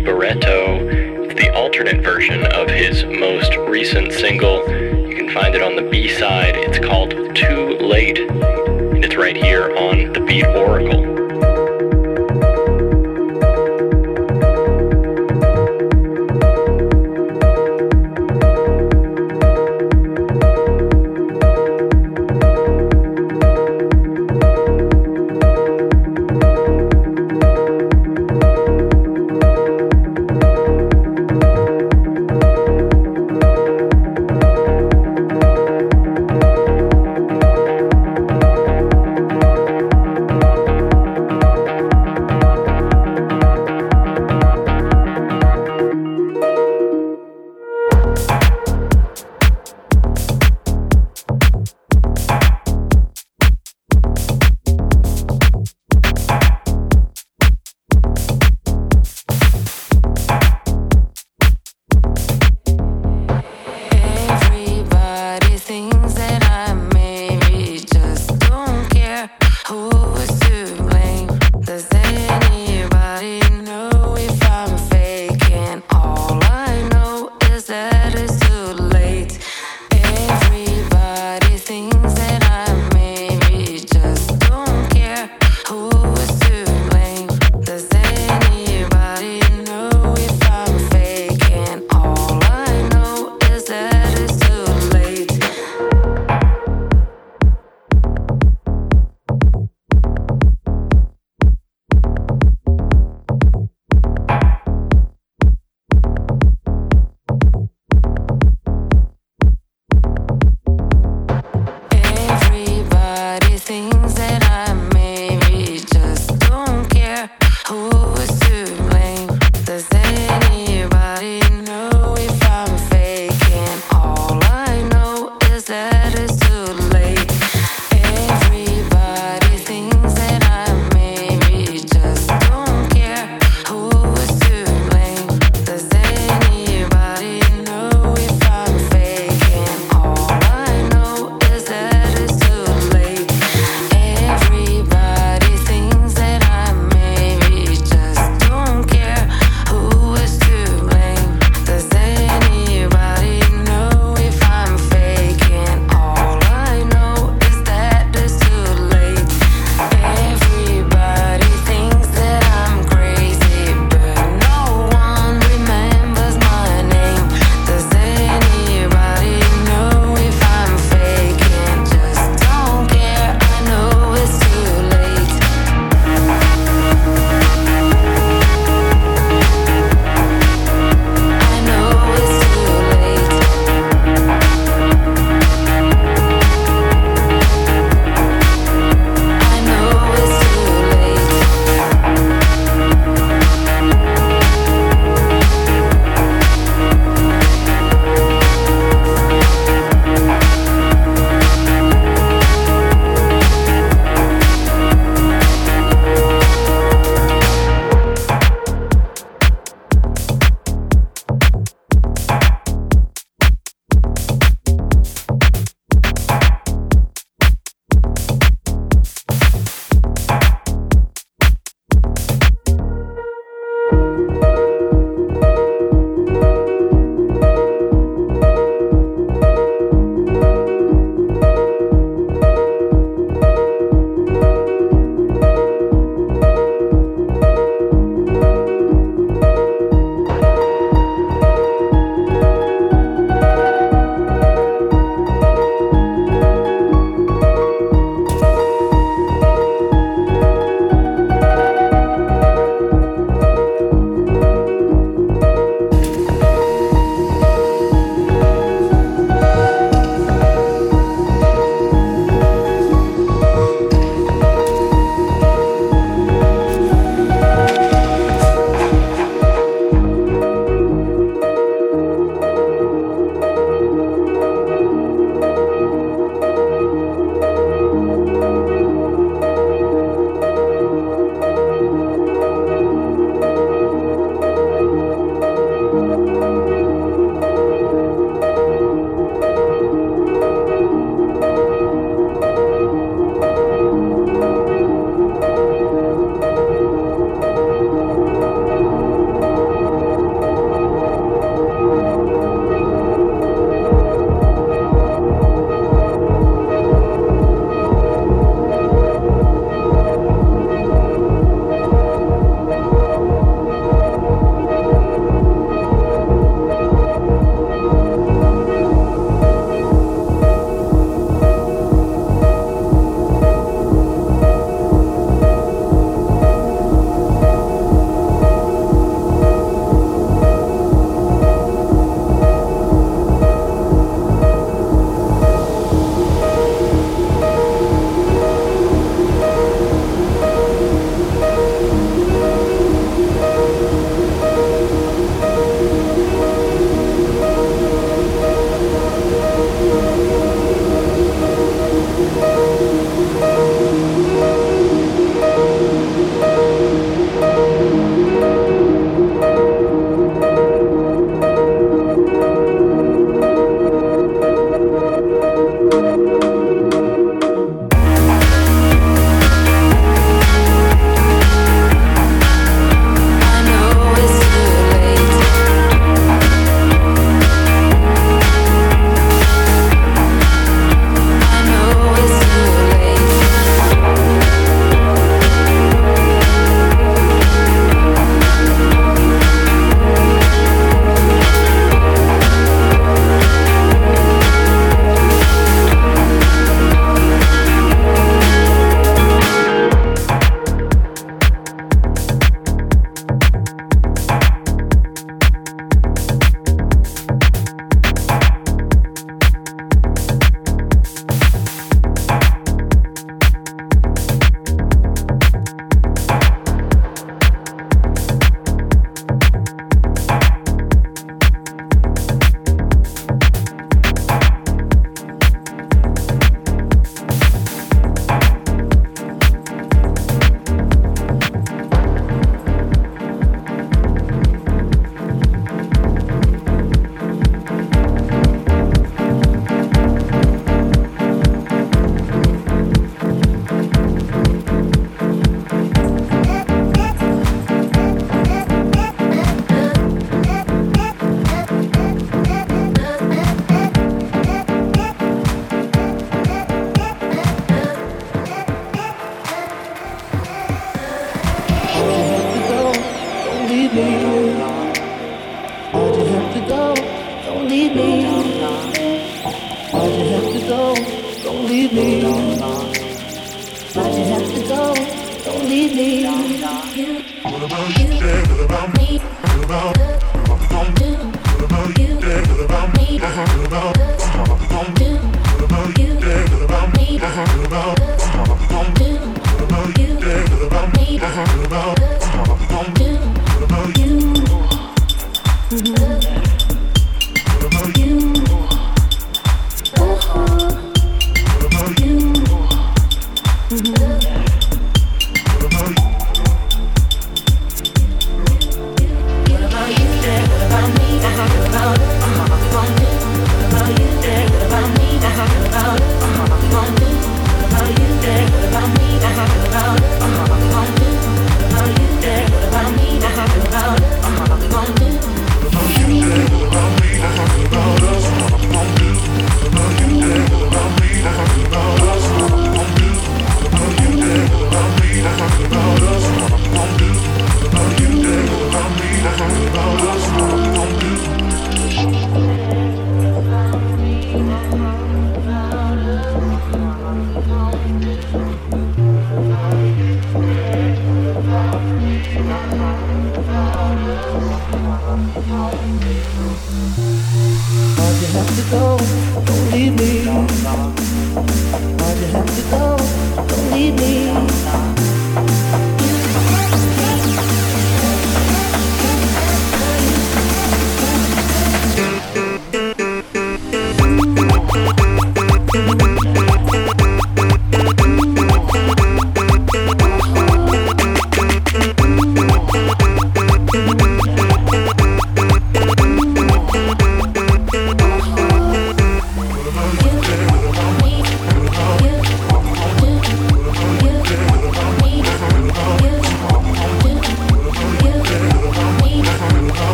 Boratto. It's the alternate version of his most recent single. You can find it on the B side. It's called Too Late, and it's right here on the Beat Oracle.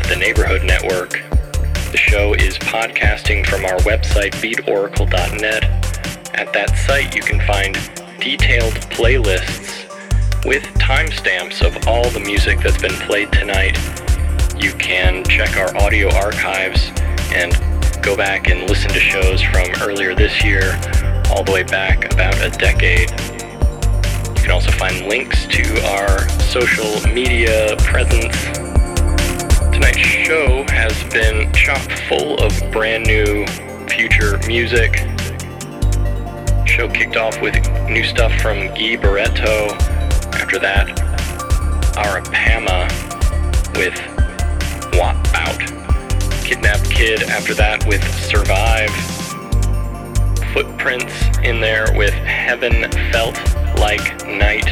Of the Neighborhood Network. The show is podcasting from our website, beatoracle.net. At that site, you can find detailed playlists with timestamps of all the music that's been played tonight. You can check our audio archives and go back and listen to shows from earlier this year all the way back about a decade. You can also find links to our social media presence. Tonight's show has been chock full of brand new future music. Show kicked off with new stuff from Gui Boratto. After that, Arapama with What Out. Kidnap Kid after that with Survive. Footprints in there with Heaven Felt Like Night.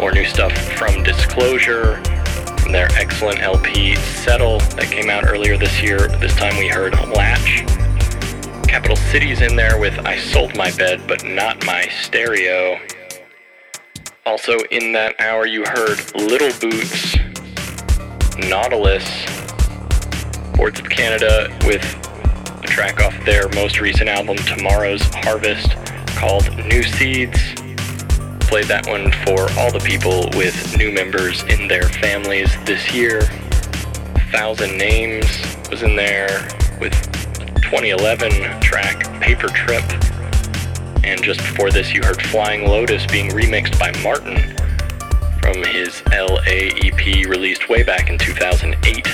More new stuff from Disclosure, their excellent LP Settle that came out earlier this year. This time we heard Latch. Capital Cities in there with I Sold My Bed But Not My Stereo. Also in that hour you heard Little Boots, Nautilus, Boards of Canada with a track off their most recent album, Tomorrow's Harvest, called New Seeds. Played that one for all the people with new members in their families this year. Thousand Names was in there with 2011 track Paper Trip. And just before this, you heard Flying Lotus being remixed by Martyn from his LA EP released way back in 2008.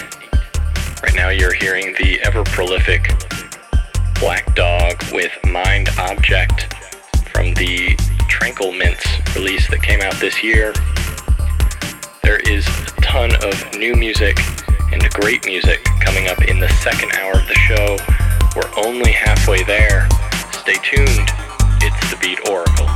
Right now, you're hearing the ever prolific Black Dog with Mind Object from the Tranquil Mints release that came out this year. There is a ton of new music and great music coming up in the second hour of the show. We're only halfway there. Stay tuned. It's the Beat Oracle.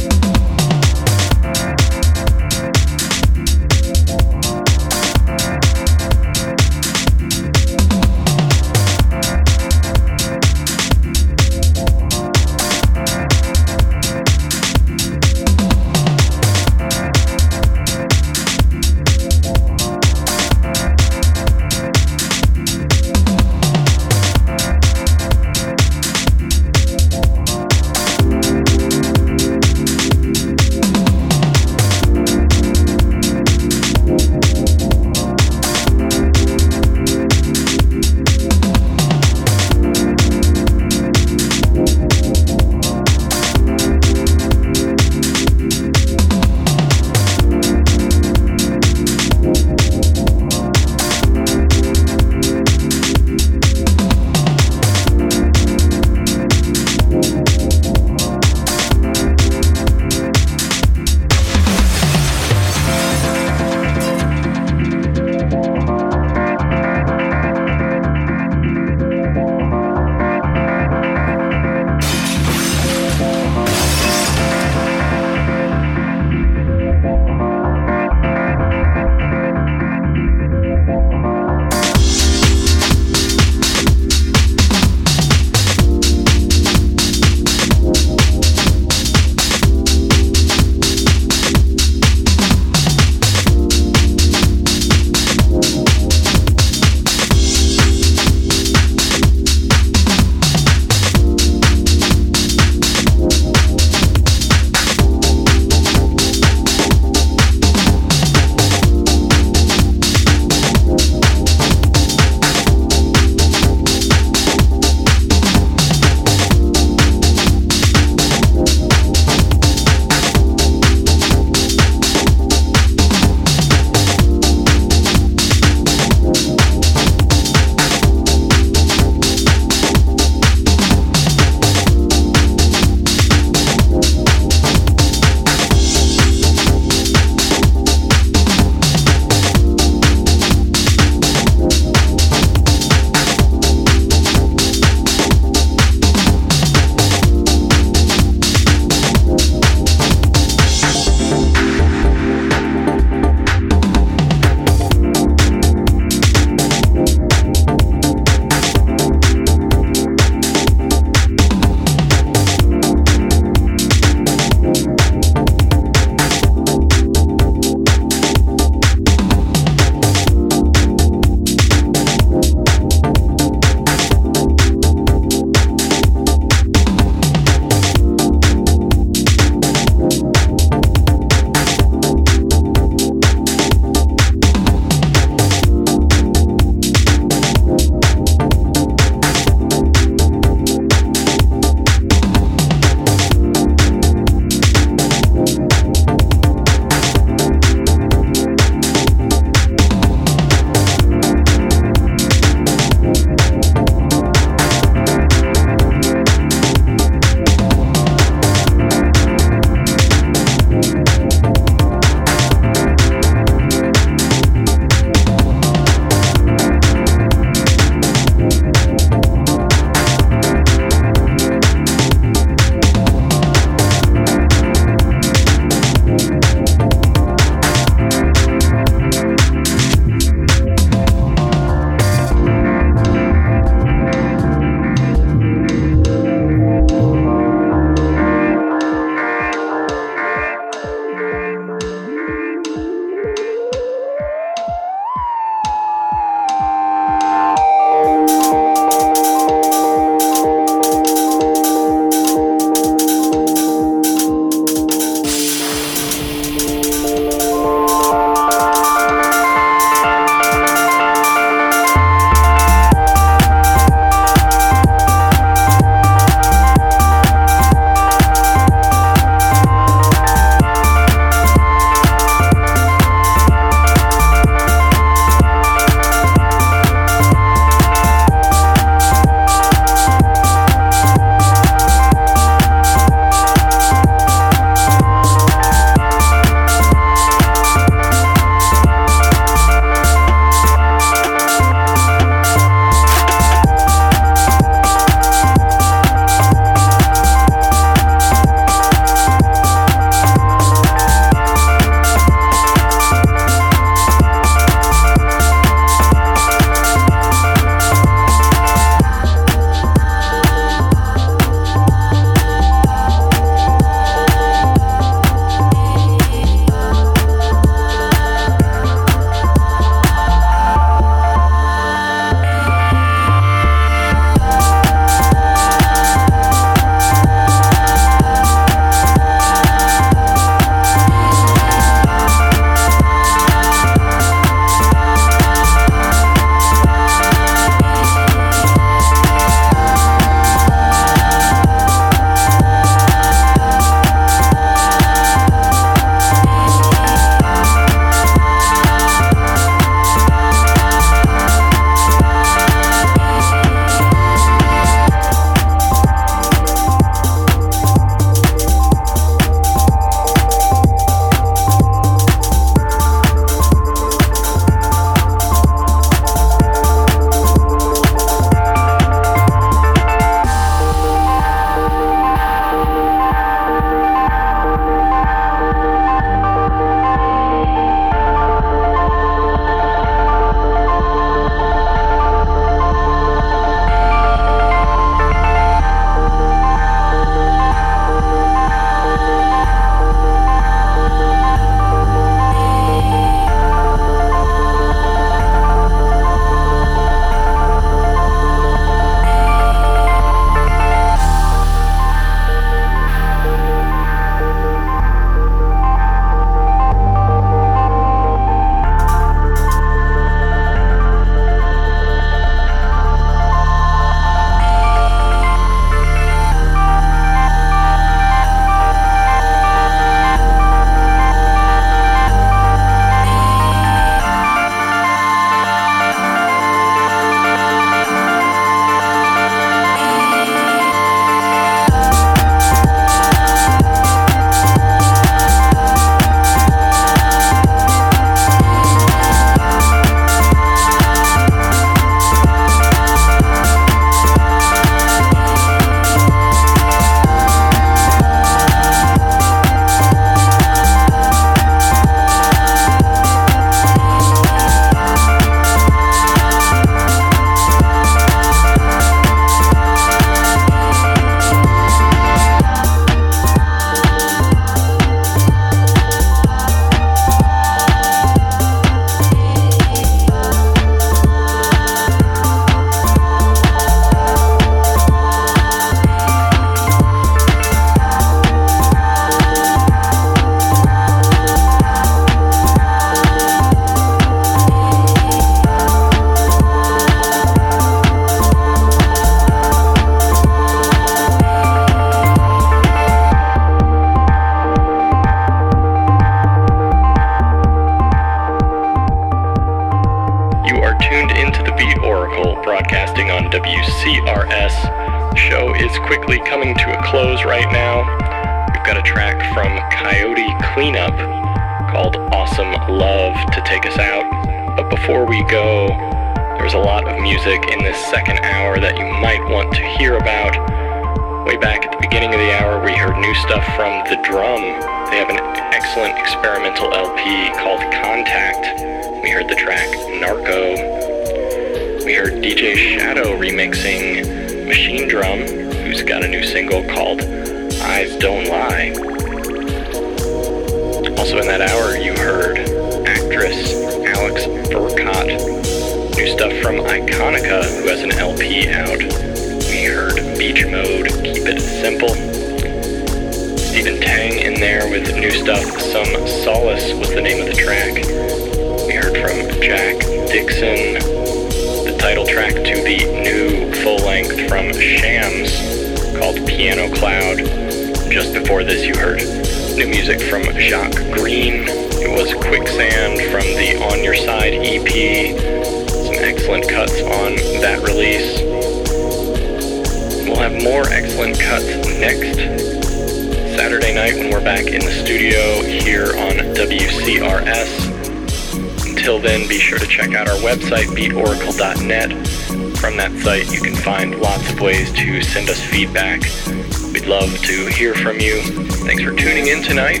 to hear from you. Thanks for tuning in tonight.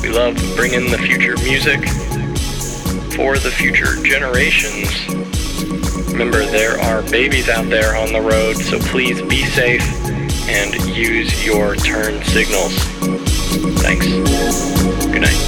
We love bringing the future music for the future generations. Remember, there are babies out there on the road, so please be safe and use your turn signals. Thanks. Good night.